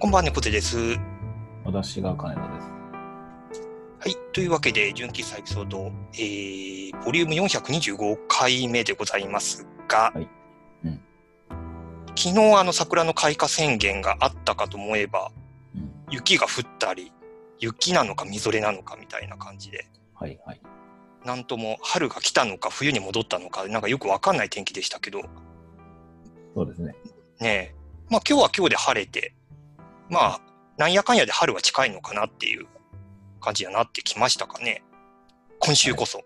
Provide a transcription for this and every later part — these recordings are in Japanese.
こんばんは、猫背です。は私が金田です。い。というわけで、純喫茶エピソード、えー、ボリューム425回目でございますが、はいうん昨日、あの、桜の開花宣言があったかと思えば、うん、雪が降ったり、雪なのかみぞれなのかみたいな感じで、はいはい。なんとも春が来たのか冬に戻ったのか、なんかよくわかんない天気でしたけど、そうですね。ねえ、まあ今日は今日で晴れて、まあ、なんやかんやで春は近いのかなっていう感じになってきましたかね。今週こそ。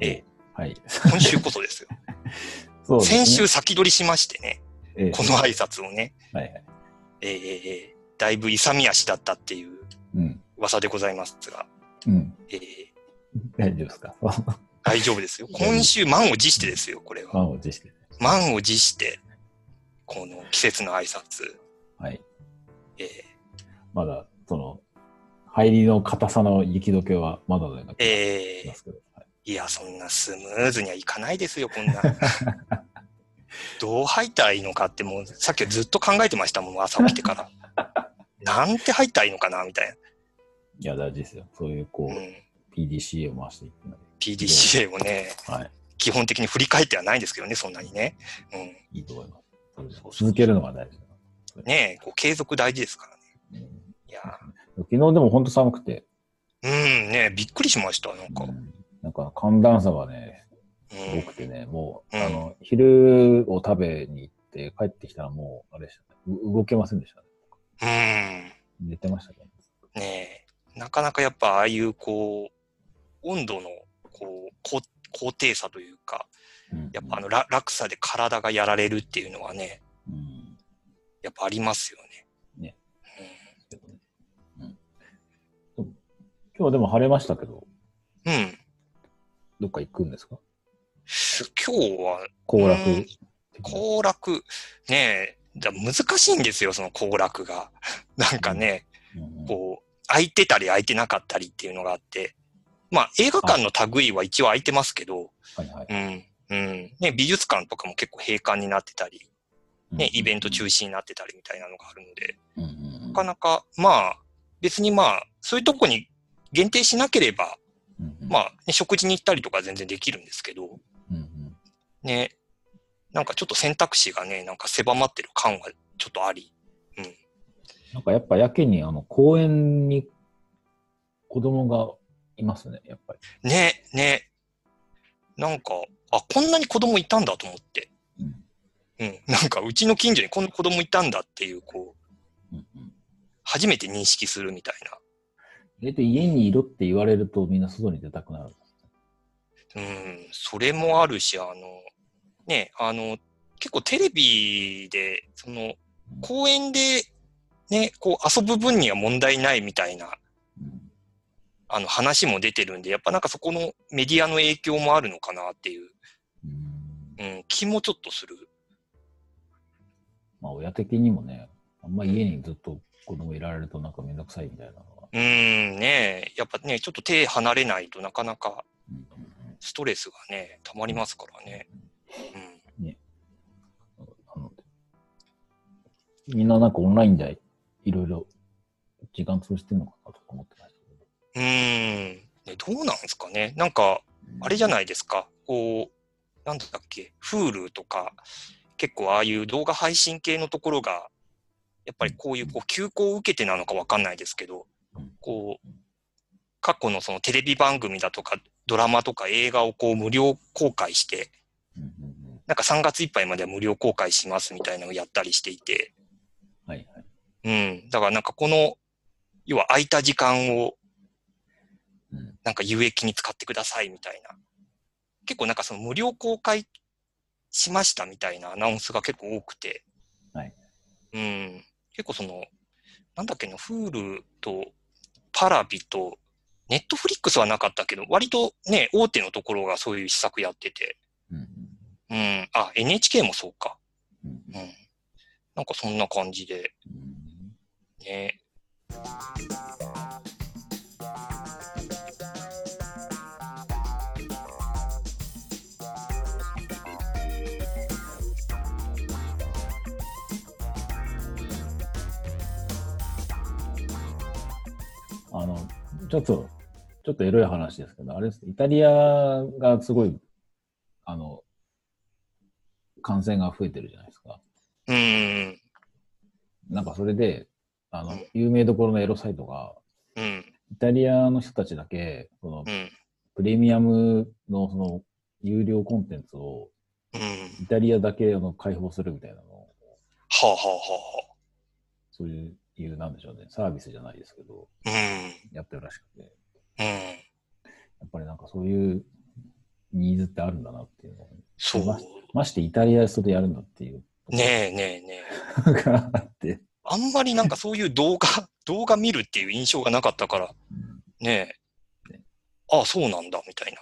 ええ、はい。今週こそですよ。そうですね先週、先取りしましてね、ええこの挨拶をね、はいはい。ええええええだいぶ勇み足だったっていううん。噂でございますが、うん。ええ大丈夫ですか？大丈夫ですよ。今週満を持してですよ、これは。満を持して。満を持して、この季節の挨拶。はい。ええまだ、その、入りの硬さの雪解けはまだのような気がええしますけど。はいいや、そんなスムーズにはいかないですよ、こんな。どう入ったらいいのかって、もうさっきはずっと考えてましたもん、朝起きてから。なんて入ったらいいのかな、みたいいや、大事ですよ。そういう、こな。うう、ん。PDCA を回していくので。PDCA もね、はい。基本的に振り返ってはないんですけどね、そんなにね。うん。いいと思います。続けるのが大事だねえ、こう継続大事ですからね。いや昨日でも本当寒くて、うん、ねえびっくりしました、なんか。うんなんか寒暖差がね、うん多くてね、もう、うんあの、昼を食べに行って帰ってきたらもう、あれでしたね。う動けませんでしたね。うん。寝てましたけど、ねえ、なかなかやっぱああいうこう、温度のこう高高低差というか、うんやっぱあのら落差で体がやられるっていうのはね、うん。やっぱありますよね。ねうん今日はでも晴れましたけど、うん。うん。どっか行くんですか？今日は行楽。行楽、ねえ、だ難しいんですよ、その行楽が。なんかね、うんうんこう、空いてたり空いてなかったりっていうのがあって、まあ映画館の類は一応空いてますけど、はいはい。うん。うん。ね、美術館とかも結構閉館になってたり、ね、イベント中止になってたりみたいなのがあるので、うんうんうん。なかなか、まあ、別にまあ、そういうとこに限定しなければ、うんうん。まあ、ね、食事に行ったりとか全然できるんですけど、うんうん。ね、なんかちょっと選択肢がね、なんか狭まってる感がちょっとあり、なんかやっぱやけにあの公園に子供がいますね、やっぱり。ね、ね、なんか、あ、こんなに子供いたんだと思って、うんうん、なんかうちの近所にこんな子供いたんだっていう、こう、うんうん初めて認識するみたいな。大体家にいろって言われるとみんな外に出たくなる？うん、それもあるし、あの、ね、あの、結構テレビで、その、公園で、ね、こう遊ぶ分には問題ないみたいな、うんあの話も出てるんで、やっぱなんかそこのメディアの影響もあるのかなっていう、うんうん、気もちょっとする。まあ親的にもね、あんま家にずっと子供いられるとなんかめんどくさいみたいなのは。うん、ね、やっぱね、ちょっと手離れないとなかなかストレスがね、溜まりますからね。うん。うんなのでみんななんかオンラインでいろいろ時間潰してるのかなとか思ってましたけど。うーん、ねどうなんですかね。なんか、あれじゃないですか。こう、なんだっけ、Hulu とか、結構ああいう動画配信系のところが、やっぱりこういうこう休校を受けてなのかわかんないですけどうん、こう、過去のそのテレビ番組だとか、ドラマとか映画をこう無料公開して、なんか3月いっぱいまでは無料公開しますみたいなのをやったりしていて、はいはい。うん。だからなんかこの、要は空いた時間をうんなんか有益に使ってくださいみたいな。結構なんかその無料公開しましたみたいなアナウンスが結構多くて。はい。うん。結構その、なんだっけな、Hulu とパラビと、ネットフリックスはなかったけど、割とね、大手のところがそういう施策やってて。うんうん。あ、NHK もそうか。うんうん。なんかそんな感じで、うんね。ちょっと、ちょっとエロい話ですけど、あれです、イタリアがすごい、あの、感染が増えてるじゃないですか。うーん。なんかそれで、あのうん、有名どころのエロサイトが、うん。イタリアの人たちだけ、そのう、ん。プレミアムのその、有料コンテンツを、うん。イタリアだけあの開放するみたいなのを、はあはあはそういう、いう、なんでしょうね、サービスじゃないですけど。やってるらしくて、うん。やっぱりなんかそういうニーズってあるんだなっていうのを、そう。ましてイタリアでそれやるんだっていう。ねえねえねえ。があって、あんまりなんかそういう動画、動画見るっていう印象がなかったから、うんねえね。ああ、そうなんだ、みたいな。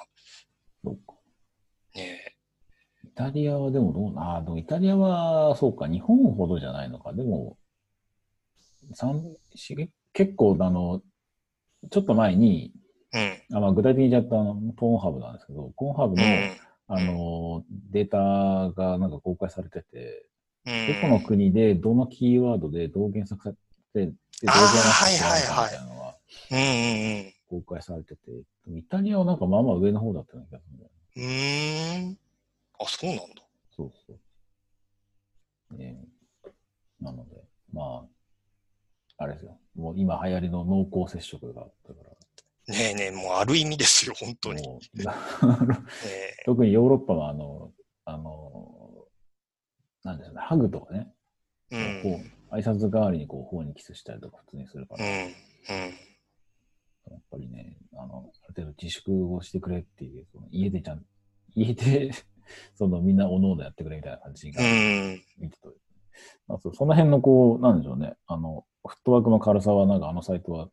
そうか。ねイタリアはでもどうな、あでもイタリアはそうか、日本ほどじゃないのか。でも、結構あの、ちょっと前に、え。あまあ、具体的に言っちゃったあのポーンハブなんですけど、ポーンハブうん。の、うん。あの、データがなんか公開されてて、うんどこの国でどのキーワードでどう検索されて、でどうあー検索されるかはいはいはいみたいなのがうんうん公開されてて、イタリアはなんかまあまあ上の方だったような気がするんだよね。うん。うーん。あ、そうなんだ。そうそう。ねえなので、まあ、あれですよ。もう今流行りの濃厚接触があったから。ねえねえ、もうある意味ですよ、本当に。特にヨーロッパのあの、あの、なんですかね、ハグとかね、うん。こう、挨拶代わりにこう、頬にキスしたりとか普通にするから、うん。やうん。っぱりね、あの、ある程度自粛をしてくれっていう、その家でちゃん、家で、そのみんなおのおのやってくれみたいな感じがうん。見てと、まあ、そうその辺のこう、なんでしょうね、あの、フットワークの軽さはなんかあのサイトは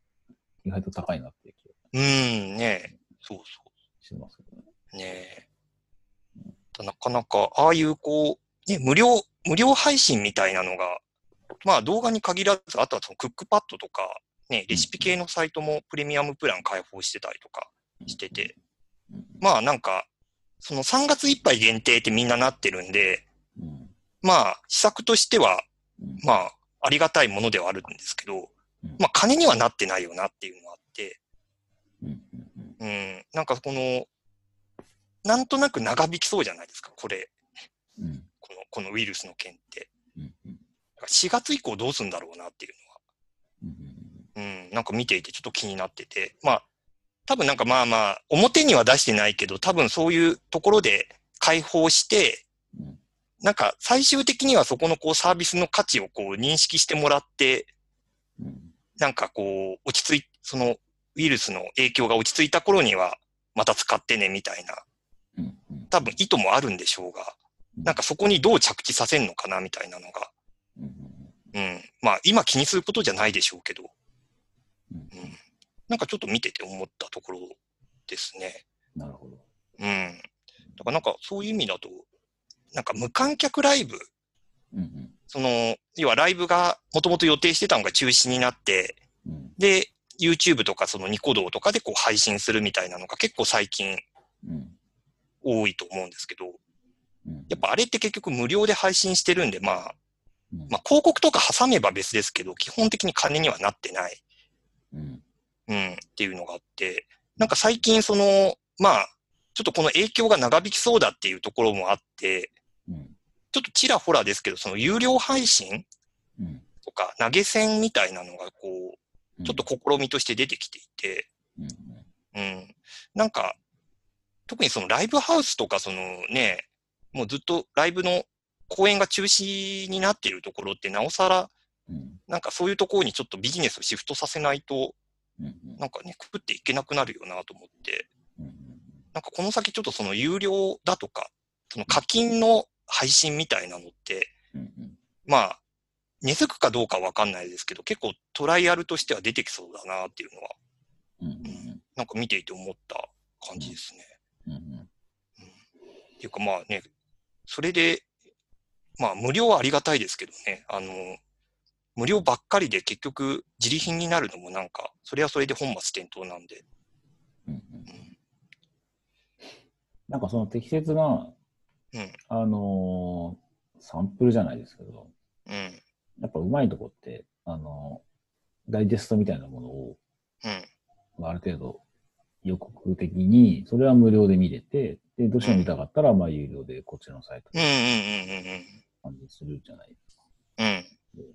意外と高いなっていう気がうん。ねえ。そうそしてますけどね。う。ねえ。なかなか、ああいうこう、ね、無料、無料配信みたいなのが、まあ動画に限らず、あとはそのクックパッドとか、ね、レシピ系のサイトもプレミアムプラン開放してたりとかしてて、うん。まあなんか、その3月いっぱい限定ってみんななってるんで、うん。まあ施策としては、うん。まあありがたいものではあるんですけど、うんまあ金にはなってないよなっていうのがあって、うん。なんかこの、なんとなく長引きそうじゃないですか、これ、うん。この、このウイルスの件って。うん。うん。4月以降どうすんだろうなっていううん。のは、うん、なんか見ていてちょっと気になってて、まあ、多分なんかまあまあ、表には出してないけど、多分そういうところで開放して、うん。なんか最終的にはそこのこうサービスの価値をこう認識してもらって、うん。なんかこう、落ち着い、そのウイルスの影響が落ち着いた頃には、また使ってね、みたいな。多分意図もあるんでしょうが、なんかそこにどう着地させるのかな、みたいなのが、うん。うん。まあ、今気にすることじゃないでしょうけど、うん。うん。なんかちょっと見てて思ったところですね。なるほど。うん。だからなんかそういう意味だと、なんか無観客ライブ、うん。その、要はライブがもともと予定してたのが中止になって、うん。で、YouTube とかそのニコ動とかでこう配信するみたいなのが結構最近うん。多いと思うんですけど、うん。やっぱあれって結局無料で配信してるんで、まあ、うん、まあ広告とか挟めば別ですけど、基本的に金にはなってない、うん。うん、っていうのがあって、なんか最近その、まあ、ちょっとこの影響が長引きそうだっていうところもあって、うん。ちょっとちらほらですけど、その有料配信うん。とか投げ銭みたいなのがこう、ちょっと試みとして出てきていて、うん。うん。なんか、特にそのライブハウスとかそのね、もうずっとライブの公演が中止になっているところってなおさら、うん。なんかそういうところにちょっとビジネスをシフトさせないと、うん。なんかね、食っていけなくなるよなと思って、うん。なんかこの先ちょっとその有料だとか、その課金の配信みたいなのって、うん。まあ、根付くかどうかわかんないですけど、結構トライアルとしては出てきそうだなっていうのは、うん。なんか見ていて思った感じですね。うん。っていうかまあね、それで、まあ無料はありがたいですけどね、あの、無料ばっかりで結局自利品になるのもなんか、それはそれで本末転倒なんで。うん。なんかその適切な、うん、あのーサンプルじゃないですけど、うん、やっぱうまいとこって、あのーダイジェストみたいなものを、うん、まあ、ある程度予告的に、それは無料で見れて、で、どうしても見たかったら、まあ、有料でこっちのサイトうんうんうんうん感じするじゃないですか。うん。うん。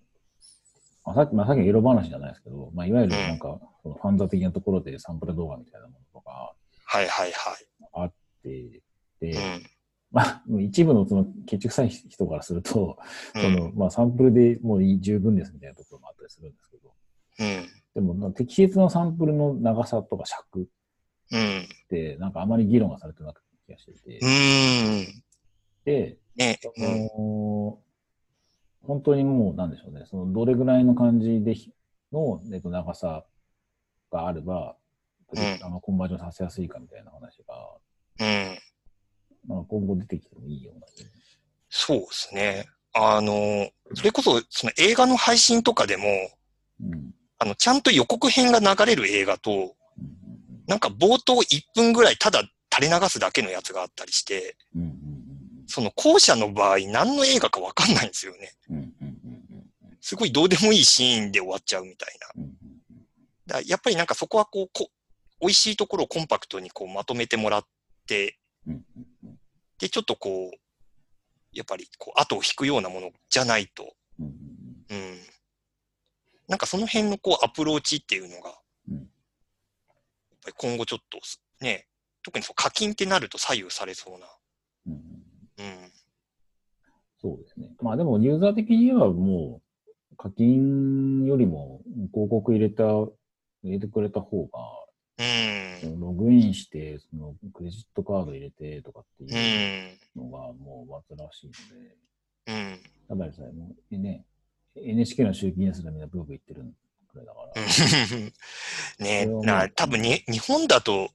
まあ、さっき、まあ、さっきの色話じゃないですけど、まあ、いわゆるなんか、そのファンザ的なところでサンプル動画みたいなものとかはいはいはあって、で。まあ、一部のその、ケチくさい人からすると、うんその、まあ、サンプルでもう十分ですみたいなところもあったりするんですけど、うん。でも、まあ適切なサンプルの長さとか尺うん。って、なんかあまり議論がされてなく気がしていてう、ーん。で、ね。そうん。の、本当にもう、なんでしょうね、その、どれぐらいの感じでひの、えっと、長さがあれば、うんあのコンバージョンさせやすいかみたいな話が、うん。まあ、今後出てきてもいいような。そうですね。あの、それこそ、その映画の配信とかでも、うん。あの、ちゃんと予告編が流れる映画と、うんなんか冒頭1分ぐらいただ垂れ流すだけのやつがあったりして、うんうんその後者の場合何の映画かわかんないんですよね。すごいどうでもいいシーンで終わっちゃうみたいな。だやっぱりなんかそこはこうこ、美味しいところをコンパクトにこうまとめてもらって、で、ちょっとこう、やっぱりこう後を引くようなものじゃないと、うんうんうん。なんかその辺のこうアプローチっていうのが、うんやっぱり今後ちょっとね、特にそう課金ってなると左右されそうな。うんうんうん。そうですね。まあでも、ユーザー的にはもう、課金よりも広告入れた、入れてくれた方が、うん。ログインして、そのクレジットカード入れてとかってう。いうんのがもう煩わしいので、うん。ただでさえもうね、NHK の集金やつでみんなブーブー言ってるくらいだから。ねな、多分に、日本だと、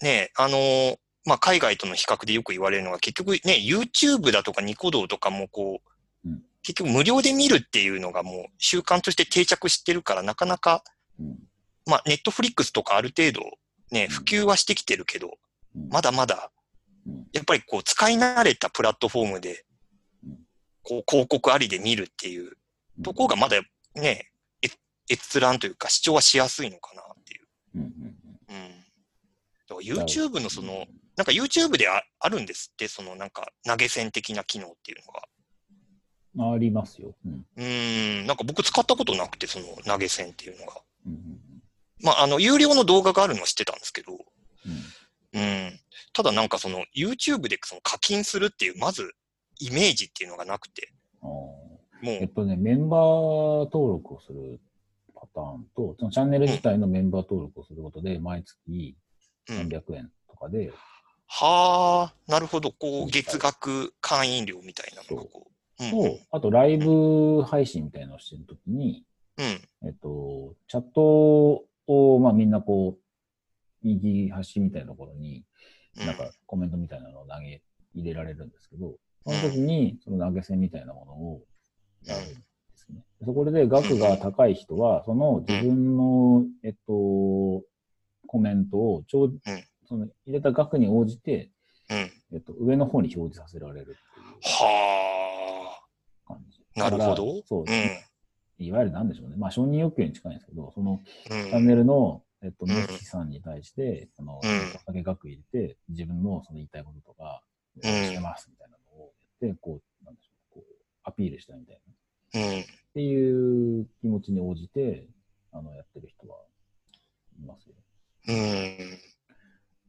ね、あのーまあ、海外との比較でよく言われるのが、結局ね、YouTube だとかニコ動とかもこう、うん結局無料で見るっていうのがもう習慣として定着してるから、なかなか、うんまあ、ネットフリックスとかある程度、ね、普及はしてきてるけど、うんまだまだうん、やっぱりこう、使い慣れたプラットフォームでうん、こう、広告ありで見るっていうところがまだね、え閲覧というか視聴はしやすいのかなっていう。うん。だから YouTube のその、なんか YouTube でああるんですって、そのなんか投げ銭的な機能っていうのが。うんありますよ。うんうーん、なんか僕使ったことなくて、その投げ銭っていうのが。うんまあ、あの、有料の動画があるのは知ってたんですけど、うんうん。ただなんかその YouTube でその課金するっていう、まずイメージっていうのがなくて、もう、えっとね、メンバー登録をするパターンと、そのチャンネル自体のメンバー登録をすることで、毎月うん。300円とかで、はあ、なるほど。こ、そうう月額会員料みたいなのがこう。うん、と、あとライブ配信みたいなのをしてるときに、うん。えっと、チャットを、まあみんなこう、右端みたいなところに、うん。なんかコメントみたいなのを投げ入れられるんですけど、その時にその投げ銭みたいなものをやるんですね。そこで額が高い人は、その自分の、えっと、コメントをちょう、その入れた額に応じて、うん。えっと、上の方に表示させられるっていうは。あ、なるほだど。そう、うん。いわゆるなんでしょうね。まあ承認欲求に近いんですけど、そのうん。チャンネルの、えっと、うんメッシさんに対して、その、うんお酒額入れて、自分のその言いたいこととか、うんしてますみたいなのをやって、こう、なんでしょう、こう、アピールしたみたいな。うん。っていう気持ちに応じて、あの、やってる人はいますよ。うん。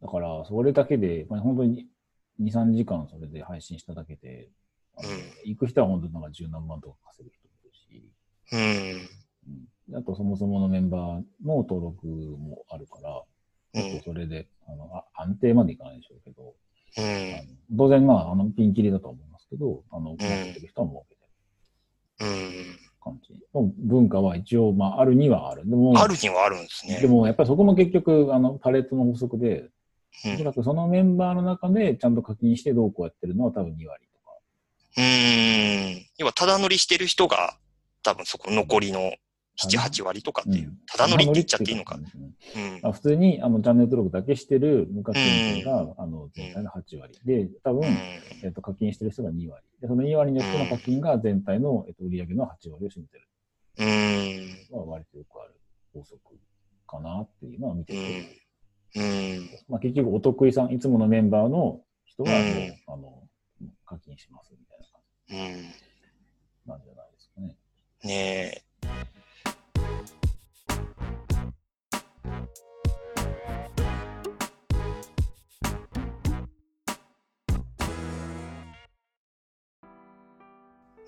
だから、それだけで、まあ、本当に2、3時間それで配信しただけで、行く人は本当になんか十何万とか稼ぐ人うん。うん、あとそもそものメンバーの登録もあるから、うん結構それで、あのあ安定までいかないでしょうけど、うん。当然まあ、あの、ピンキリだと思いますけど、あの、儲けてる人は儲けてるうん。感じの文化は一応、まあ、あるにはある。でも、あるにはあるんですね。でも、やっぱりそこも結局、あの、パレットの法則で、うんおそらくそのメンバーの中でちゃんと課金してどうこうやってるのは多分2割とか。うん。要は、ただ乗りしてる人が、多分そこ残りの7、8割とかっていうう。んただ乗りって言っちゃっていいのか。普通にあのチャンネル登録だけしてる無課金者が、あの全体の8割。で、多分、えっと、課金してる人が2割。で、その2割の人の課金が全体の、えっと、売り上げの8割を占めてるうん。のは割とよくある法則かなっていう。のは見てて、うん。うん。まあ、結局お得意さん、いつものメンバーの人はあの、課金しますみたいな感うん。じなんじゃない？ね。ねえ。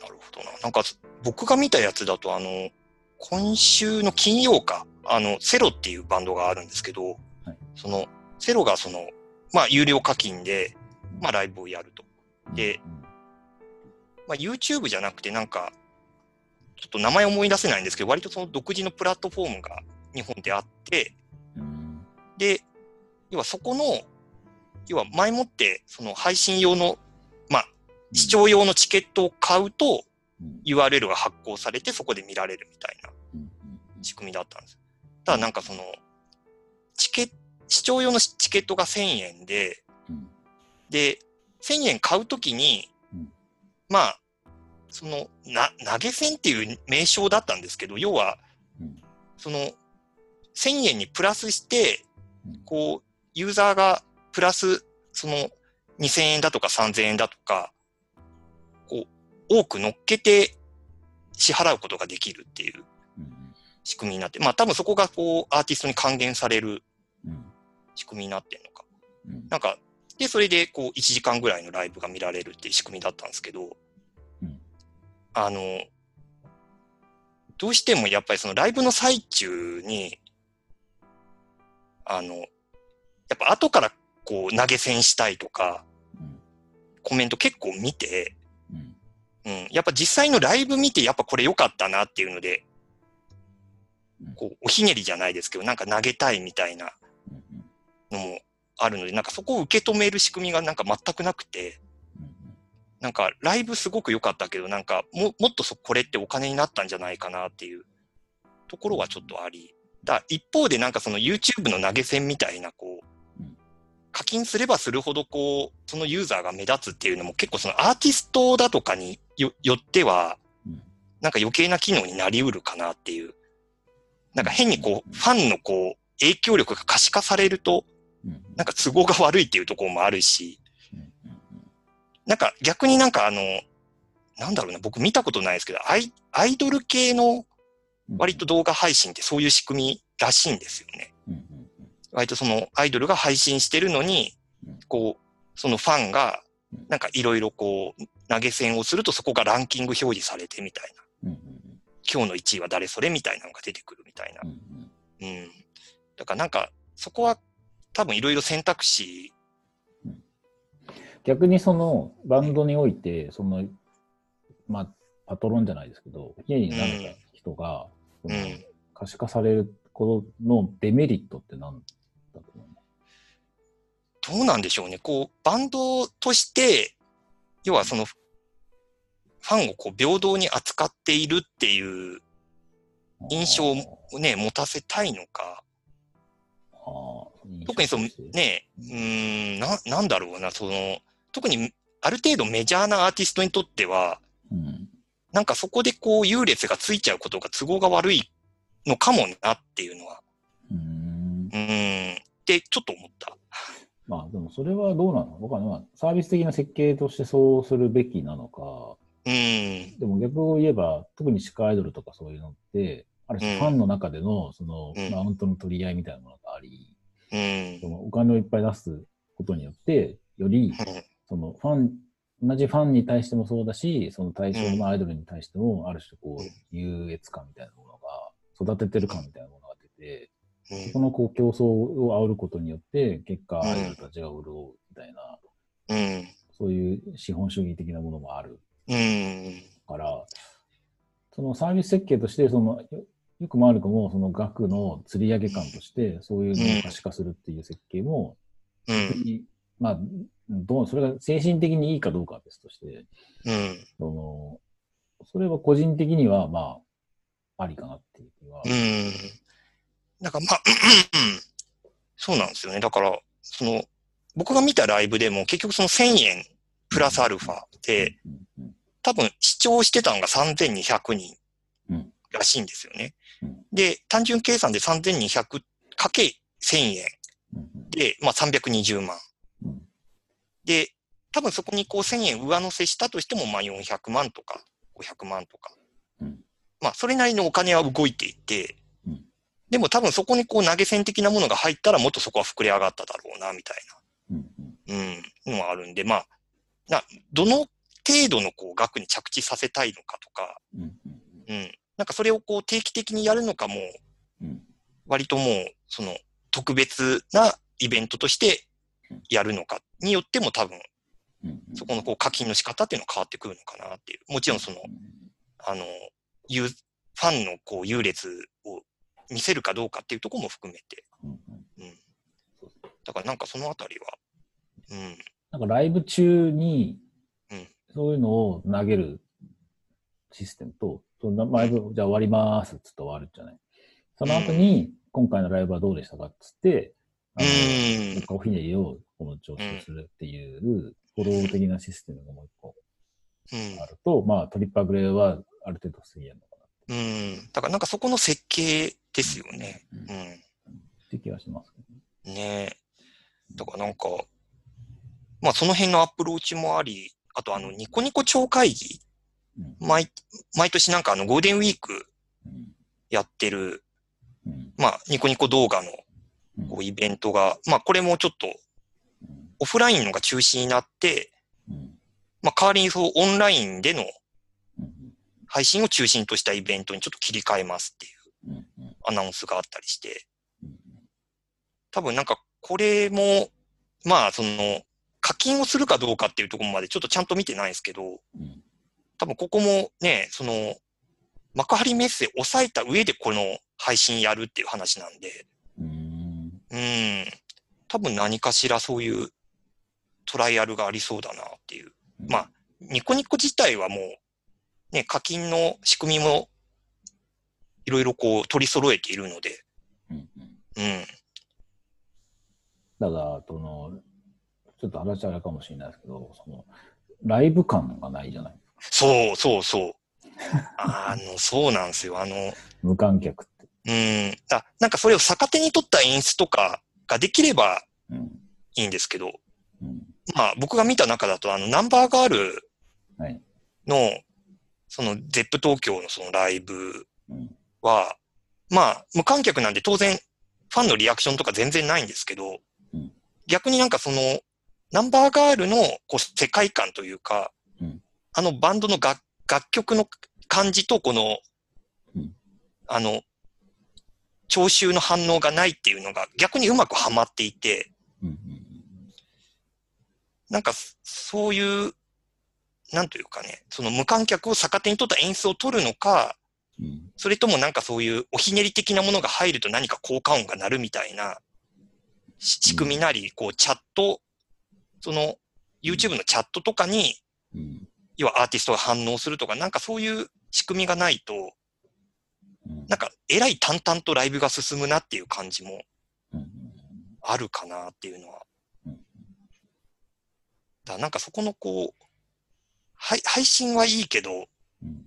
なるほどな。なんか、僕が見たやつだと、あの、今週の金曜か、あの、セロっていうバンドがあるんですけど、はいその、セロがその、まあ、有料課金で、まあ、ライブをやると。でうんまあ、YouTube じゃなくてなんか、ちょっと名前思い出せないんですけど、割とその独自のプラットフォームが日本であって、うん。で、要はそこの、要は前もってその配信用の、まあ、視聴用のチケットを買うとうん。URL が発行されてそこで見られるみたいな仕組みだったんです。ただなんかその、チケ視聴用のチケットが1000円で、うん。で、1000円買うときに、うん。まあ、その、な、投げ銭っていう名称だったんですけど、要は、うん。その、1000円にプラスしてうん、こう、ユーザーがプラス、その、2000円だとか3000円だとか、こう、多く乗っけて支払うことができるっていううん。仕組みになって、まあ多分そこがこう、アーティストに還元されるうん。仕組みになってるのか。うん。なんか、で、それでこう、1時間ぐらいのライブが見られるっていう仕組みだったんですけど、うんあの、どうしてもやっぱりそのライブの最中に、あの、やっぱ後からこう投げ銭したいとか、うん。コメント結構見て、うん。うん、やっぱ実際のライブ見てやっぱこれ良かったなっていうのでうん、こう、おひねりじゃないですけど、なんか投げたいみたいなのもあるので、なんかそこを受け止める仕組みがなんか全くなくて、うんなんかライブすごく良かったけど、なんかももっとそこれってお金になったんじゃないかなっていう。ところはちょっとあり。だ一方でなんかその YouTube の投げ銭みたいなこううん、課金すればするほどこう、そのユーザーが目立つっていうのも結構そのアーティストだとかによよってはうん、なんか余計な機能になりうるかなっていう。なんか変にこう、ファンのこう、影響力が可視化されると、うん。なんか都合が悪いっていうところもあるし、なんか逆になんかあの、なんだろうな、僕見たことないですけど、アイアイドル系のうん。割と動画配信ってそういう仕組みらしいんですよね。割とそのアイドルが配信してるのにうん、こう、そのファンがうん、なんかいろいろこう、投げ銭をするとそこがランキング表示されてみたいな。今日の1位は誰それみたいなのが出てくるみたいな。うん。だからなんか、そこは多分いろいろ選択肢、逆にそのバンドにおいて、その、まあ、パトロンじゃないですけど、家になれた人が、そのうん可視化されることのデメリットって何だと思うどうなんでしょうね。こう、バンドとして、要はその、ファンをこう平等に扱っているっていう印象をね、持たせたいのか。特にその、ね、うーん、な、なんだろうな、その、特にある程度メジャーなアーティストにとっては、うん。なんかそこでこう優劣がついちゃうことが都合が悪いのかもなっていうのは、うーんん、ってちょっと思った。まあでもそれはどうなの？僕は、まあ、サービス的な設計としてそうするべきなのか、うーん、でも逆を言えば、特に地下アイドルとかそういうのって、ある種うん。ファンの中でのそのうん。マウントの取り合いみたいなものがあり、うーん。そ、のお金をいっぱい出すことによって、よりうんそのファン、同じファンに対してもそうだし、その対象のアイドルに対しても、ある種こう優越感みたいなものが、育ててる感みたいなものが出て、うん。そのこう競争を煽ることによって、結果うんアイドルたちが潤うみたいな、うん、そういう資本主義的なものもあるうん、から、そのサービス設計として、その、よよくも悪くも、その額の釣り上げ感として、そういうのを可視化するっていう設計も、うん、まあ、どう、それが精神的にいいかどうかは別として、うん、その、それは個人的には、まあ、ありかなっていう気は。うん。なんかまあ、そうなんですよね。だから、その、僕が見たライブでも結局その1000円プラスアルファで、多分視聴してたのが3200人うんらしいんですよねうん。で、単純計算で3200かけ1000円うんで、まあ320万。うんで、多分そこにこう1000円上乗せしたとしても、まあ400万とか500万とか。うん。まあそれなりのお金は動いていて、うん。でも多分そこにこう投げ銭的なものが入ったらもっとそこは膨れ上がっただろうな、みたいうんうん。な、うん、のはあるんで、まあ、な、どの程度のこう額に着地させたいのかとか、うんうん。うん。なんかそれをこう定期的にやるのかも、うん。割ともう、その、特別なイベントとしてやるのかによっても多分、そこのこう課金の仕方っていうのは変わってくるのかなっていう。もちろんその、あの、優ファンのこう優劣を見せるかどうかっていうところも含めて。うん。だからなんかそのあたりは、うん。なんかライブ中にうん、そういうのを投げるシステムと、そのライブ、じゃあ終わりますっつって終わるじゃない。その後に、今回のライブはどうでしたかっつって、おひねりをこの調整するっていう、フォロー的なシステムがもう一個うんあ。ると、まあトリッパーグレーはある程度防げるのかなうん。だからなんかそこの設計ですよね。うんうって気がしますね。ん。ねえ。だからなんか、まあその辺のアプローチもあり、あとあのニコニコ超会議、うん毎、毎年なんかあのゴールデンウィークうんやってる、うんまあニコニコ動画のうんこうイベントが、まあこれもちょっとうんオフラインのが中止になって、うん。まあ代わりにそうオンラインでのうん。配信を中心としたイベントにちょっと切り替えますっていうアナウンスがあったりして、うん。多分なんかこれも、まあその課金をするかどうかっていうところまでちょっとちゃんと見てないんですけど、うん。多分ここもね、その幕張メッセ抑えた上でこの配信やるっていう話なんで、うんうん、多分何かしらそういうトライアルがありそうだなっていう。まあ、ニコニコ自体はもう、ね、課金の仕組みもいろいろこう取り揃えているので、うんうんうん、ただ、その、ちょっと話あれかもしれないですけど、その、ライブ感がないじゃないそうそうそう。あの、そうなんですよ。あの、無観客って。うん、あなんかそれを逆手に取った演出とかができればうん。いいんですけど、うん。まあ僕が見た中だとあのナンバーガールはい。のそのゼップ東京のそのライブうん。は、まあ無観客なんで当然ファンのリアクションとか全然ないんですけど、うん逆になんかそのナンバーガールのこう世界観というか、うんあのバンドの楽楽曲の感じとこの、うんあの、聴衆の反応がないっていうのが逆にうまくはまっていて。なんかそういう、なんというかね、その無観客を逆手に取った演出を取るのか、うん。それともなんかそういうおひねり的なものが入ると何か効果音が鳴るみたいなし仕組みなり、こうチャット、その YouTube のチャットとかに、うん。要はアーティストが反応するとか、なんかそういう仕組みがないと、うん。なんかえらい淡々とライブが進むなっていう感じもうん。あるかなっていうのは。うんだなんかそこのこう、はい配信はいいけど、うん。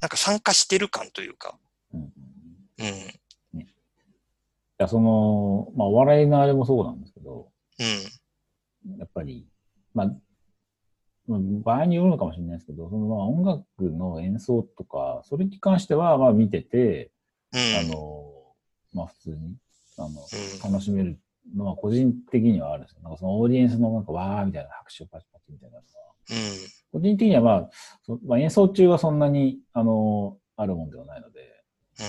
なんか参加してる感というか、うん。うん、いや、その、まあ、お笑いのあれもそうなんですけど、うん、やっぱり、まあ、まあ場合によるのかもしれないですけど、そのまあ音楽の演奏とか、それに関してはまあ見てて、うん、あの、まあ普通に、あの、うん。楽しめるのは個人的にはあるんですよ。なんかそのオーディエンスのなんかわーみたいな拍手パチパチみたいなのは、うん、個人的にはまあ、そまあ、演奏中はそんなに、あの、あるもんではないので、うん、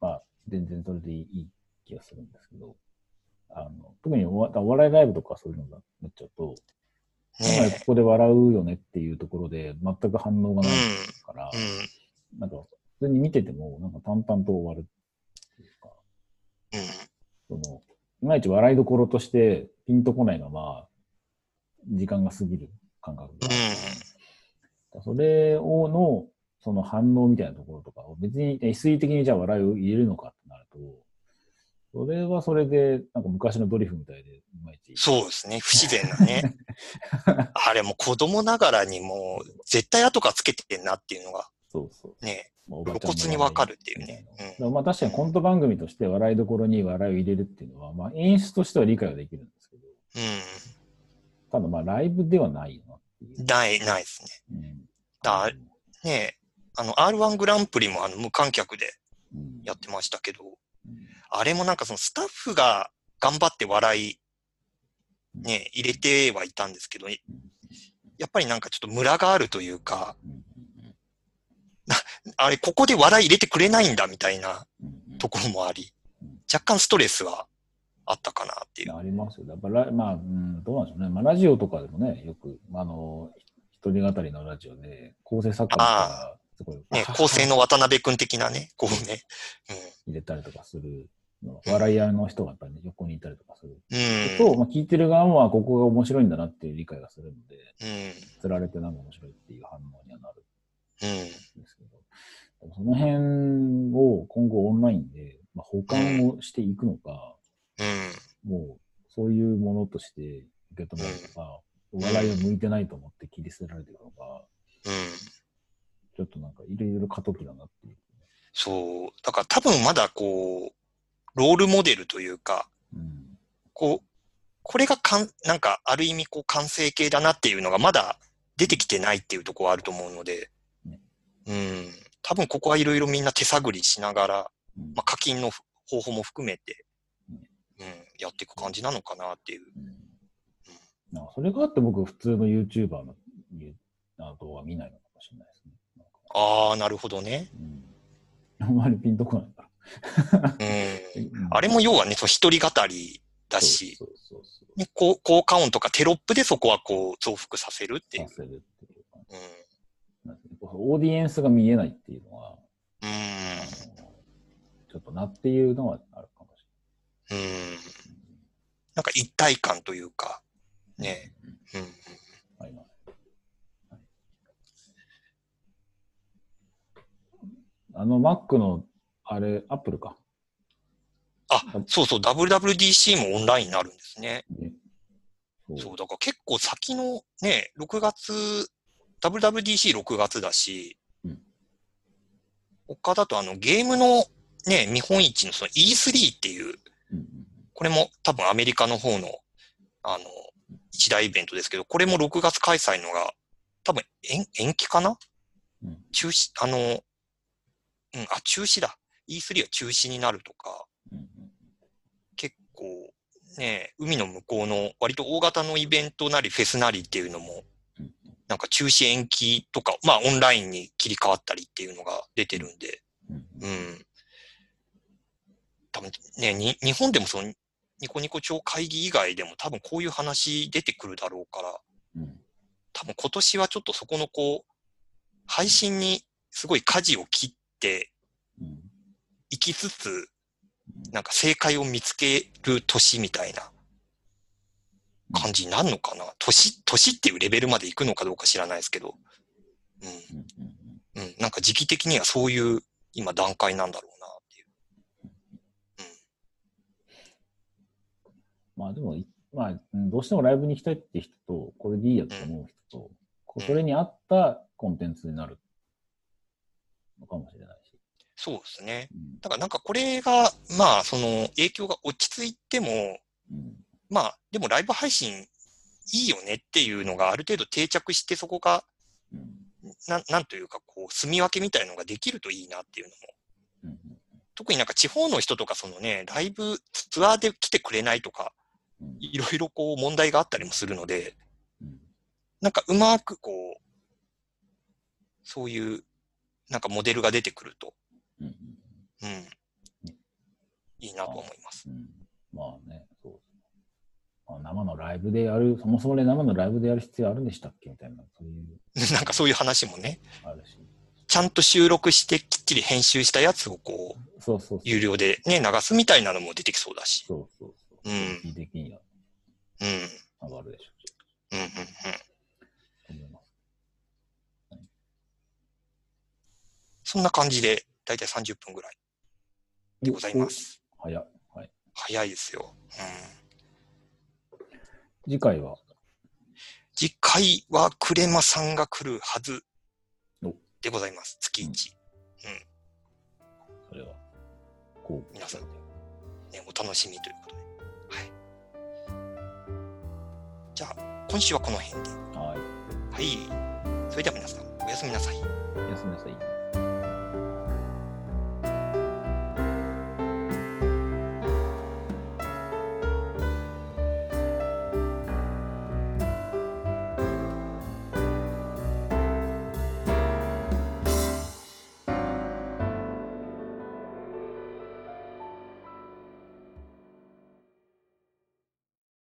まあ、全然それでいい気がするんですけど、あの、特におわお笑いライブとかそういうのがなっちゃうと、なんここで笑うよねっていうところで全く反応がえ、ないからう、ん、なんか普通に見ててもなんか淡々と終わるっていうか、うん、その、いまいち笑いどころとしてピンとこないまま、時間が過ぎる感覚が。ある。それをの、その反応みたいなところとかを別に SE 的にじゃあ笑いを入れるのかってなると、それはそれで、なんか昔のドリフみたいで、いまいち。そうですね、不自然なね。あれも子供ながらにもう絶対後からつけてんなっていうのがそうそう。ね、露骨にわかるっていうね。うんらまあ確かにコント番組として笑いどころに笑いを入れるっていうのは、まあ演出としては理解はできるんですけど、うただまあライブではないよなっていう。ん。ない、ないですね。うんだねあの、R1 グランプリもあの無観客でうんやってましたけど、うんあれもなんかそのスタッフが頑張って笑い、ね、入れてはいたんですけど、やっぱりなんかちょっとムラがあるというか、うんあれ、ここで笑い入れてくれないんだみたいなところもありうん、若干ストレスはあったかなっていう。ありますよ。やっぱラまあ、うん、どうなんでしょうね。まあ、ラジオとかでもね、よく、あの、一人語りのラジオで、構成作家が、すごい、ね、あ構成の渡辺くん的なね、こうね。入れたりとかするの、笑い屋の人がやっぱり、ね、横にいたりとかするうん。と、まあ、聞いてる側も、あここが面白いんだなっていう理解がするので、うん。釣られてなんか面白いっていう反応にはなるうん。んですけど、その辺を今後オンラインで、まあ、保管をしていくのか、うん。もうそういうものとして受け止めるのか、お笑いを向いてないと思って切り捨てられていくのか、うん。ちょっとなんかいろいろ過渡期だなっていう。そう。だから多分まだこう、ロールモデルというか、うん。こう、これがかん、なんかある意味こう完成形だなっていうのがまだ出てきてないっていうところはあると思うのでね、うん。多分ここはいろいろみんな手探りしながら、うんまあ課金の方法も含めて、うんうん、やっていく感じなのかなっていう。うんなんかそれがあって僕普通の YouTuber の動画見ないのかもしれないああ、なるほどね。うん、あんまりピンとこないから。うん。うんあれも要はね、その一人語りだし、そうそうそうね、こう効果音とかテロップでそこはこう増幅させるっていうさ。せるっていう感じうん。なんですね。オーディエンスが見えないっていうのは、うん。ちょっとなっていうのはあるかもしうん。なんか一体感というか、れない。ねうん。うん。あります。はいあの Mac の、あれ、Apple か。あ、そうそう、WWDC もオンラインになるんですね。ね。そう。だから結構先のね、6月、WWDC6 月だし、うん。他だとあのゲームのね、見本市のその E3 っていう、うんうんこれも多分アメリカの方の、あの、一大イベントですけど、これも6月開催のが、多分延延期かな？うん。中止、あの、うん、あ、中止だ。E3 は中止になるとか、結構ね、海の向こうの割と大型のイベントなりフェスなりっていうのも、なんか中止延期とか、まあオンラインに切り替わったりっていうのが出てるんで、うん。多分ね、に日本でもそのニコニコ超会議以外でも多分こういう話出てくるだろうから、多分今年はちょっとそこのこう、配信にすごい舵を切ってうんいきつつ、なんか正解を見つける年みたいな感じになるのかな？年、年っていうレベルまで行くのかどうか知らないですけど。うんうんうんうん。うん。なんか時期的にはそういう今段階なんだろうなっていう。まあでもい、まあ、うんどうしてもライブに行きたいって人と、これでいいやと思う人と、こそれに合ったコンテンツになるのかもしれないし。そうですね。うん。だからなんかこれが、まあその影響が落ち着いても、うん。まあでもライブ配信いいよねっていうのがある程度定着してそこが、うん。なん、なんというかこう、住み分けみたいのができるといいなっていうのも。うん。特になんか地方の人とかそのね、ライブツアーで来てくれないとか、うん。いろいろこう問題があったりもするので、うん。なんかうまくこう、そういうなんかモデルが出てくると、うんうん、いいなと思います。うんまあね、そうですね。まあ、生のライブでやる、そもそもね、生のライブでやる必要あるんでしたっけみたいな、そういう、なんかそういう話もね、あるし。ちゃんと収録してきっちり編集したやつをこう、そうそう。有料でね、流すみたいなのも出てきそうだし。そうそうそう。うん的にはうん。うん、上がるでしょうし。うん、うん。と思います。そんな感じで、だいたい30分ぐらいでございます。お。早い。はい。早いですよ。うん。次回は、次回はクレマさんが来るはずお。でございます。月1。それは、こう。皆さんね、お楽しみということで。はい。じゃあ、今週はこの辺で。はい。はい。それでは皆さん、おやすみなさい。おやすみなさい。